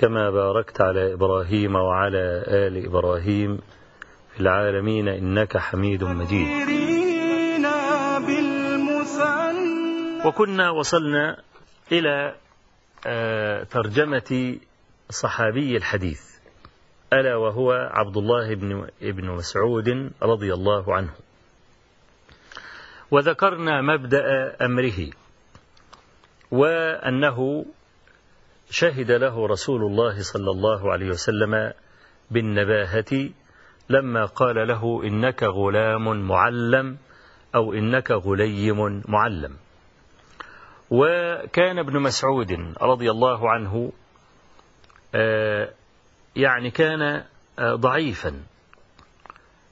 كما باركت على إبراهيم وعلى آل إبراهيم في العالمين إنك حميد مجيد. وكنا وصلنا إلى ترجمة صحابي الحديث ألا وهو عبد الله بن ابن مسعود رضي الله عنه. وذكرنا مبدأ أمره وأنه شهد له رسول الله صلى الله عليه وسلم بالنباهة لما قال له إنك غلام معلم أو إنك غليم معلم. وكان ابن مسعود رضي الله عنه يعني كان ضعيفا.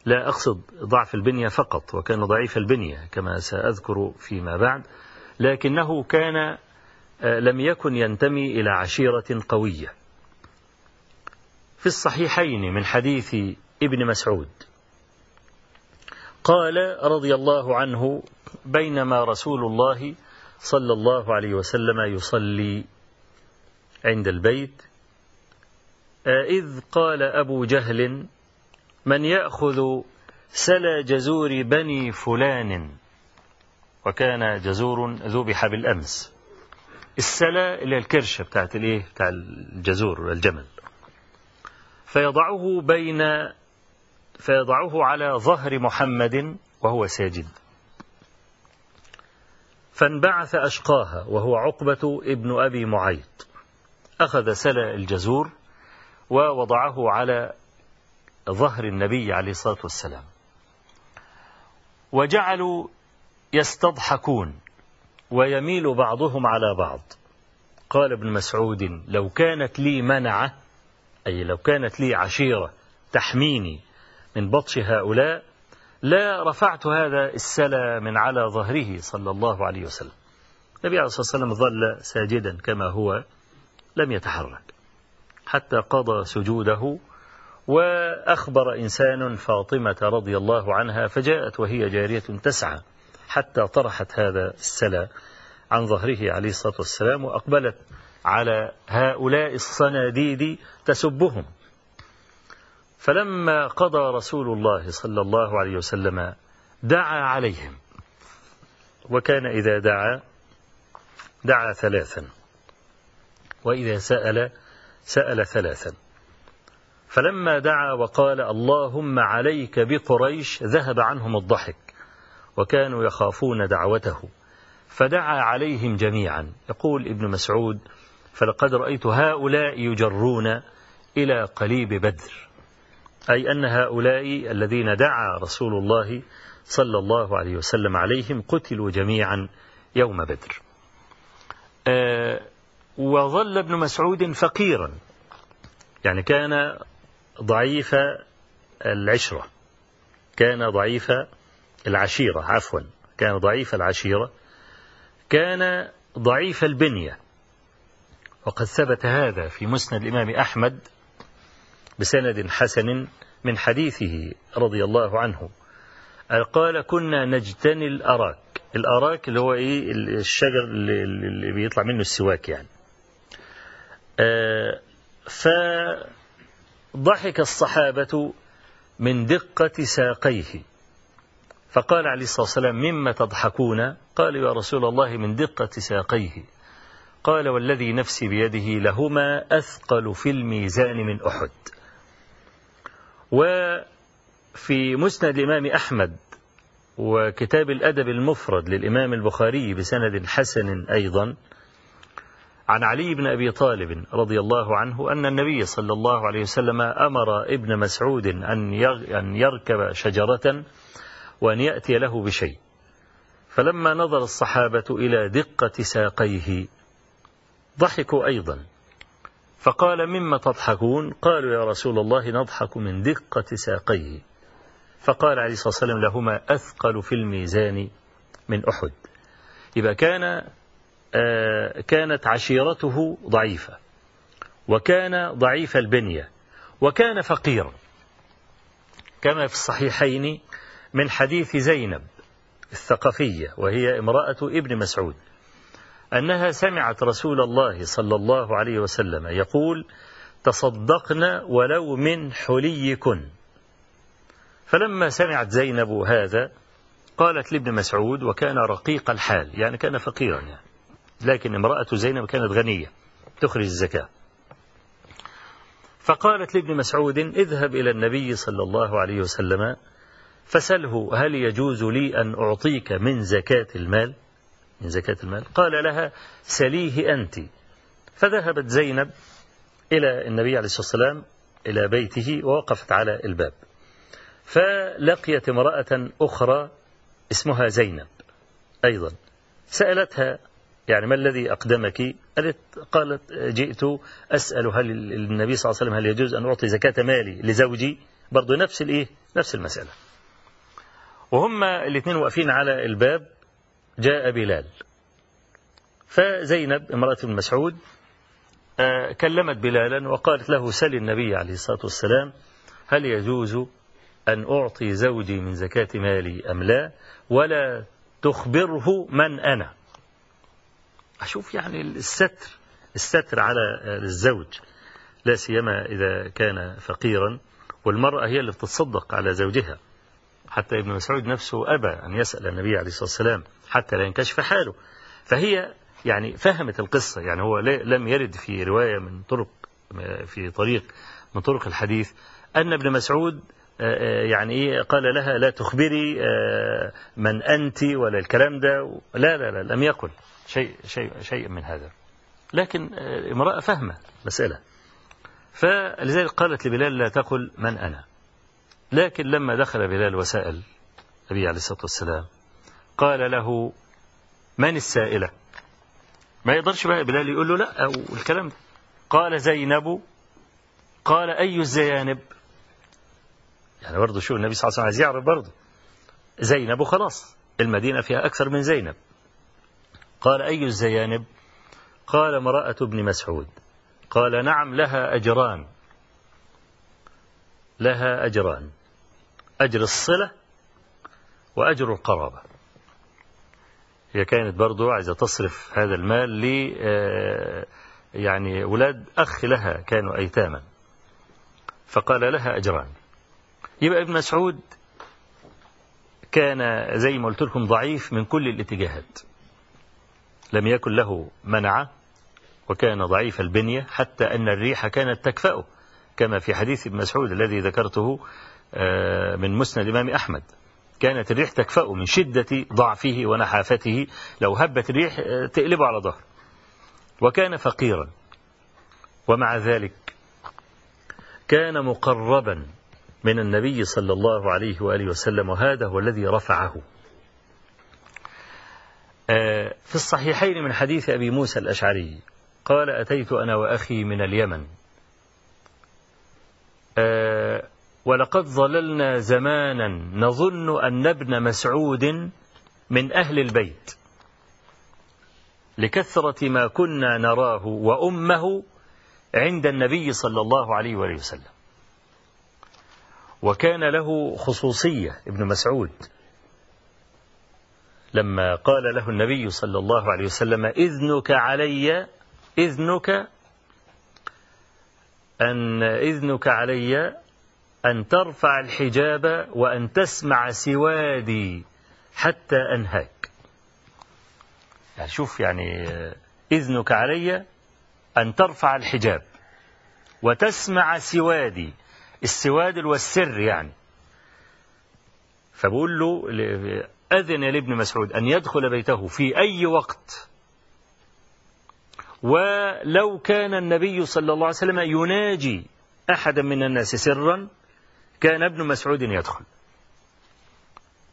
لا أقصد ضعف البنية فقط وكان ضعيف البنية كما سأذكر فيما بعد لكنه كان لم يكن ينتمي إلى عشيرة قوية. في الصحيحين من حديث ابن مسعود قال رضي الله عنه بينما رسول الله صلى الله عليه وسلم يصلي عند البيت إذ قال أبو جهل من يأخذ سلا جزور بني فلان وكان جزور ذبح بالأمس السلا اللي هي الكرشة بتاعت الايه بتاع الجزور الجمل. فيضعه بين فيضعه على ظهر محمد وهو ساجد. فانبعث أشقاها وهو عقبة ابن أبي معيط. أخذ سلا الجزور ووضعه على ظهر النبي عليه الصلاة والسلام. وجعلوا يستضحكون. ويميل بعضهم على بعض. قال ابن مسعود لو كانت لي منعة أي لو كانت لي عشيرة تحميني من بطش هؤلاء لا رفعت هذا السلا من على ظهره صلى الله عليه وسلم. النبي عليه الصلاة والسلام ظل ساجدا كما هو لم يتحرك حتى قضى سجوده وأخبر إنسان فاطمة رضي الله عنها فجاءت وهي جارية تسعى. حتى طرحت هذا السلا عن ظهره عليه الصلاة والسلام وأقبلت على هؤلاء الصناديد تسبهم. فلما قضى رسول الله صلى الله عليه وسلم دعا عليهم وكان إذا دعا دعا ثلاثا وإذا سأل سأل ثلاثا. فلما دعا وقال اللهم عليك بقريش ذهب عنهم الضحك. وكانوا يخافون دعوته فدعا عليهم جميعا. يقول ابن مسعود فلقد رأيت هؤلاء يجرون إلى قليب بدر. أي أن هؤلاء الذين دعا رسول الله صلى الله عليه وسلم عليهم قتلوا جميعا يوم بدر. آه وظل ابن مسعود فقيرا. يعني كان ضعيف العشرة. كان ضعيف العشيرة عفوا كان ضعيف العشيرة كان ضعيف البنية. وقد ثبت هذا في مسند الإمام أحمد بسند حسن من حديثه رضي الله عنه. قال كنا نجتني الأراك. الأراك اللي هو إيه؟ الشجر اللي, بيطلع منه السواك يعني. فضحك الصحابة من دقة ساقيه. فقال عليه الصلاة والسلام مما تضحكون؟ قال يا رسول الله من دقة ساقيه. قال والذي نفسي بيده لهما أثقل في الميزان من أحد. وفي مسند الإمام أحمد وكتاب الأدب المفرد للإمام البخاري بسند حسن أيضا عن علي بن أبي طالب رضي الله عنه أن النبي صلى الله عليه وسلم أمر ابن مسعود أن يركب شجرة وأن يأتي له بشيء. فلما نظر الصحابة إلى دقة ساقيه ضحكوا أيضا. فقال مما تضحكون؟ قالوا يا رسول الله نضحك من دقة ساقيه. فقال عليه الصلاة والسلام لهما أثقل في الميزان من أحد. يبقى كان آه كانت عشيرته ضعيفة وكان ضعيف البنية وكان فقيرا. كما في الصحيحين من حديث زينب الثقفية وهي امرأة ابن مسعود أنها سمعت رسول الله صلى الله عليه وسلم يقول تصدقن ولو من حليكن. فلما سمعت زينب هذا قالت لابن مسعود وكان رقيق الحال. يعني كان فقيرا يعني. لكن امرأة زينب كانت غنية تخرج الزكاة. فقالت لابن مسعود اذهب إلى النبي صلى الله عليه وسلم فسله هل يجوز لي أن أعطيك من زكاة المال؟ من زكاة المال. قال لها سليه أنت. فذهبت زينب إلى النبي عليه الصلاة والسلام إلى بيته ووقفت على الباب. فلقيت امرأة أخرى اسمها زينب أيضا. سألتها يعني ما الذي أقدمك؟ قالت, قالت جئت أسأل هل النبي صلى الله عليه وسلم هل يجوز أن أعطي زكاة مالي لزوجي؟ برضو نفس الإيه؟ نفس المسألة. وهم الاثنين واقفين على الباب جاء بلال. فزينب امرأة ابن مسعود آه، كلمت بلالا وقالت له سل النبي عليه الصلاة والسلام هل يجوز أن أعطي زوجي من زكاة مالي أم لا؟ ولا تخبره من أنا. أشوف يعني الستر الستر على الزوج لا سيما إذا كان فقيرا والمرأة هي اللي بتتصدق على زوجها. حتى ابن مسعود نفسه أبى أن يسأل النبي عليه الصلاة والسلام حتى لا ينكشف حاله. فهي يعني فهمت القصة يعني هو لم يرد في رواية من طرق في طريق من طرق الحديث أن ابن مسعود آه، آه، يعني إيه قال لها لا تخبري آه، من أنت ولا الكلام ده. لا لا لا لم يقل شيء شيء شيء من هذا. لكن امرأة فهمة مسألة. فلذلك قالت لبلال لا تقل من أنا. لكن لما دخل بلال وسأل النبي عليه الصلاة والسلام قال له من السائلة؟ ما يقدرش بقى بلال يقول له لا أو الكلام ده. قال زينب قال أي الزيانب؟ يعني برضه شو النبي صلى الله عليه وسلم عايز يعرف برضه. زينب وخلاص المدينة فيها أكثر من زينب. قال أي الزيانب؟ قال امرأة ابن مسعود. قال نعم لها أجران. لها أجران. أجر الصلة وأجر القرابة. هي كانت برضو عايزة تصرف هذا المال ل آه، يعني ولاد أخ لها كانوا أيتاما. فقال لها أجران. يبقى ابن مسعود كان زي ما قلت لكم ضعيف من كل الاتجاهات. لم يكن له منعة وكان ضعيف البنية حتى أن الريح كانت تكفأه كما في حديث ابن مسعود الذي ذكرته من مسند الإمام أحمد. كانت الريح تكفأ من شدة ضعفه ونحافته. لو هبت الريح آه، تقلبه على ظهر وكان فقيرا. ومع ذلك كان مقربا من النبي صلى الله عليه وآله وسلم وهذا هو الذي رفعه. آه، في الصحيحين من حديث أبي موسى الأشعري قال أتيت أنا وأخي من اليمن. ولقد ظللنا زمانا نظن أن ابن مسعود من أهل البيت. لكثرة ما كنا نراه وأمه عند النبي صلى الله عليه وآله وسلم. وكان له خصوصية ابن مسعود. لما قال له النبي صلى الله عليه وسلم إذنك علي إذنك أن إذنك علي أن ترفع الحجاب وأن تسمع سوادي حتى أنهاك. يعني شوف يعني إذنك علي أن ترفع الحجاب وتسمع سوادي السواد والسر يعني. فبقول له أذن لابن مسعود أن يدخل بيته في أي وقت. ولو كان النبي صلى الله عليه وسلم يناجي أحدا من الناس سرا كان ابن مسعود يدخل.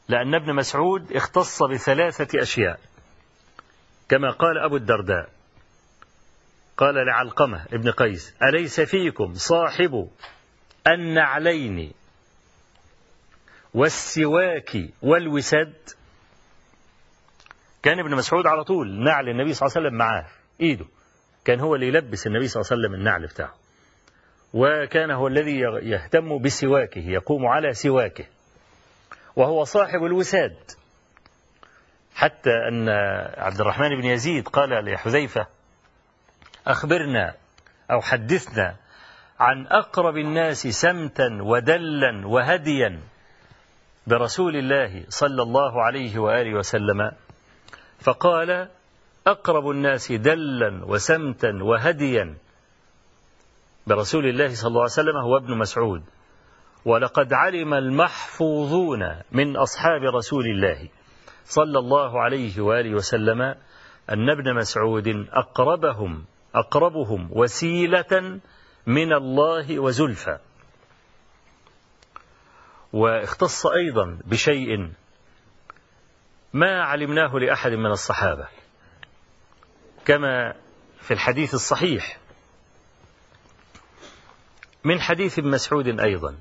لأن ابن مسعود اختص بثلاثة أشياء كما قال أبو الدرداء قال لعلقمة ابن قيس أليس فيكم صاحب النعلين والسواك والوساد كان ابن مسعود على طول نعل النبي صلى الله عليه وسلم معاه إيده. كان هو اللي يلبس النبي صلى الله عليه وسلم النعل بتاعه. وكان هو الذي يهتم بسواكه يقوم على سواكه. وهو صاحب الوساد. حتى أن عبد الرحمن بن يزيد قال لحذيفة أخبرنا أو حدثنا عن أقرب الناس سمتا ودلا وهديا برسول الله صلى الله عليه وآله وسلم. فقال أقرب الناس دلا وسمتا وهديا برسول الله صلى الله عليه وسلم هو ابن مسعود. ولقد علم المحفوظون من أصحاب رسول الله صلى الله عليه وآله وسلم أن ابن مسعود أقربهم أقربهم وسيلة من الله وزلفى. واختص أيضا بشيء ما علمناه لأحد من الصحابة كما في الحديث الصحيح من حديث ابن مسعود أيضا.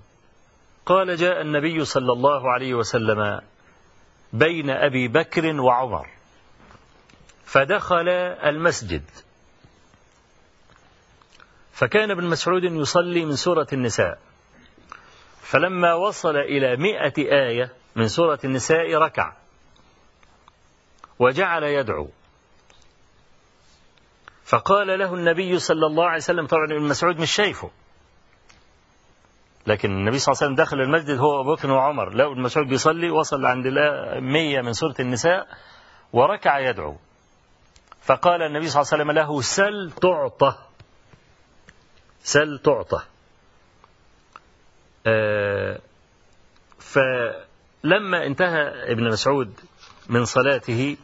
قال جاء النبي صلى الله عليه وسلم بين أبي بكر وعمر فدخل المسجد. فكان ابن مسعود يصلي من سورة النساء. فلما وصل إلى مئة آية من سورة النساء ركع وجعل يدعو. فقال له النبي صلى الله عليه وسلم طبعا ابن مسعود مش شايفه. لكن النبي صلى الله عليه وسلم دخل المسجد هو أبو بكر وعمر. لقوا ابن مسعود بيصلي وصل عند مية من سورة النساء وركع يدعو. فقال النبي صلى الله عليه وسلم له سل تعطى. سل تعطى. آه فلما انتهى ابن مسعود من صلاته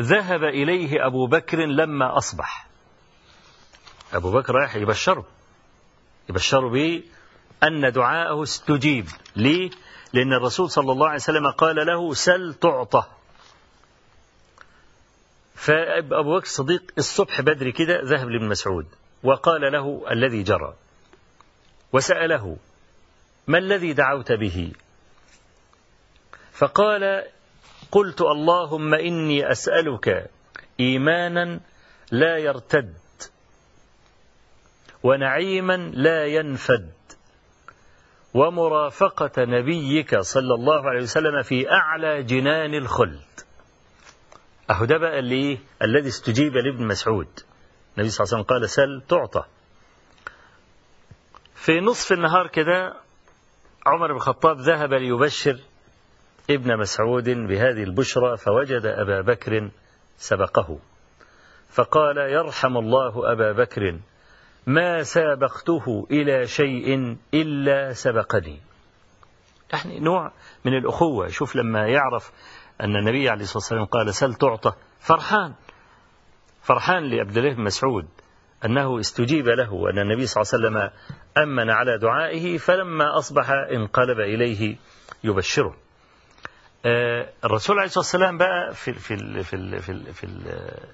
ذهب إليه أبو بكر لما أصبح. أبو بكر رايح يبشره. يبشره به أن دعاءه استجيب ليه؟ لأن الرسول صلى الله عليه وسلم قال له سل تعطى فأبو بكر الصديق الصبح بدري كده ذهب لابن مسعود وقال له الذي جرى وسأله ما الذي دعوت به فقال قلت اللهم إني أسألك إيمانا لا يرتد ونعيما لا ينفد. ومرافقة نبيك صلى الله عليه وسلم في أعلى جنان الخلد. أهو ده بقى اللي الذي استجيب لابن مسعود. النبي صلى الله عليه وسلم قال سل تعطى. في نصف النهار كده عمر بن الخطاب ذهب ليبشر ابن مسعود بهذه البشرى فوجد أبا بكر سبقه. فقال يرحم الله أبا بكر ما سابقته إلى شيء إلا سبقني. يعني نوع من الأخوة. شوف لما يعرف أن النبي عليه الصلاة والسلام قال سل تعطى فرحان. فرحان لعبد الله بن مسعود أنه استجيب له وأن النبي صلى الله عليه وسلم أمن على دعائه فلما أصبح انقلب إليه يبشره. الرسول عليه الصلاة والسلام بقى في, في, في, في, في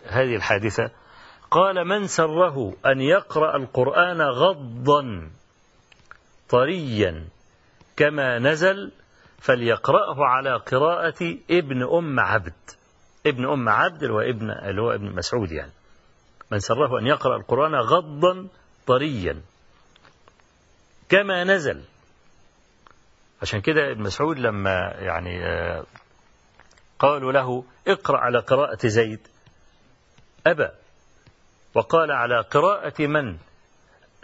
هذه الحادثة قال من سره أن يقرأ القرآن غضا طريا كما نزل فليقرأه على قراءة ابن أم عبد. ابن أم عبد اللي هو ابن, اللي هو ابن مسعود يعني. من سره أن يقرأ القرآن غضا طريا. كما نزل. عشان كده ابن مسعود لما يعني قالوا له اقرأ على قراءة زيد. أبى. وقال على قراءة من؟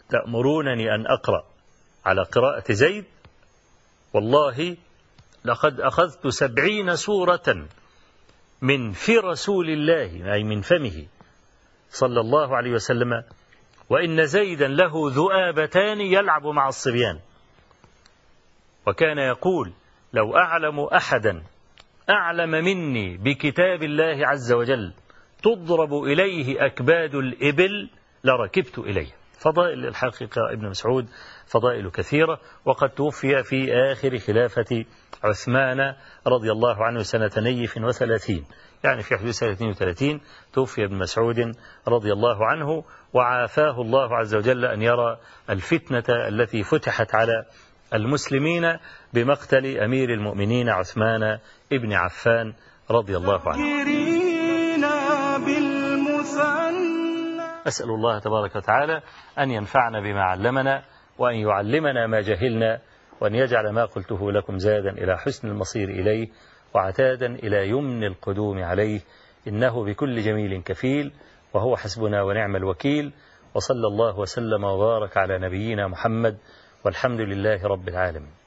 تأمرونني أن أقرأ. على قراءة زيد؟ والله لقد أخذت سبعين سورة من في رسول الله أي من فمه صلى الله عليه وسلم وإن زيدا له ذؤابتان يلعب مع الصبيان. وكان يقول لو أعلم أحدا أعلم مني بكتاب الله عز وجل تضرب إليه أكباد الإبل لركبت إليه. فضائل الحقيقة ابن مسعود فضائل كثيرة وقد توفي في آخر خلافة عثمان رضي الله عنه سنة نيف وثلاثين. يعني في حدود سنة 32 توفي ابن مسعود رضي الله عنه وعافاه الله عز وجل أن يرى الفتنة التي فتحت على المسلمين بمقتل أمير المؤمنين عثمان ابن عفان رضي الله عنه. أسأل الله تبارك وتعالى أن ينفعنا بما علمنا وأن يعلمنا ما جهلنا وأن يجعل ما قلته لكم زادا إلى حسن المصير إليه وعتادا إلى يمن القدوم عليه إنه بكل جميل كفيل وهو حسبنا ونعم الوكيل وصلى الله وسلم وبارك على نبينا محمد والحمد لله رب العالمين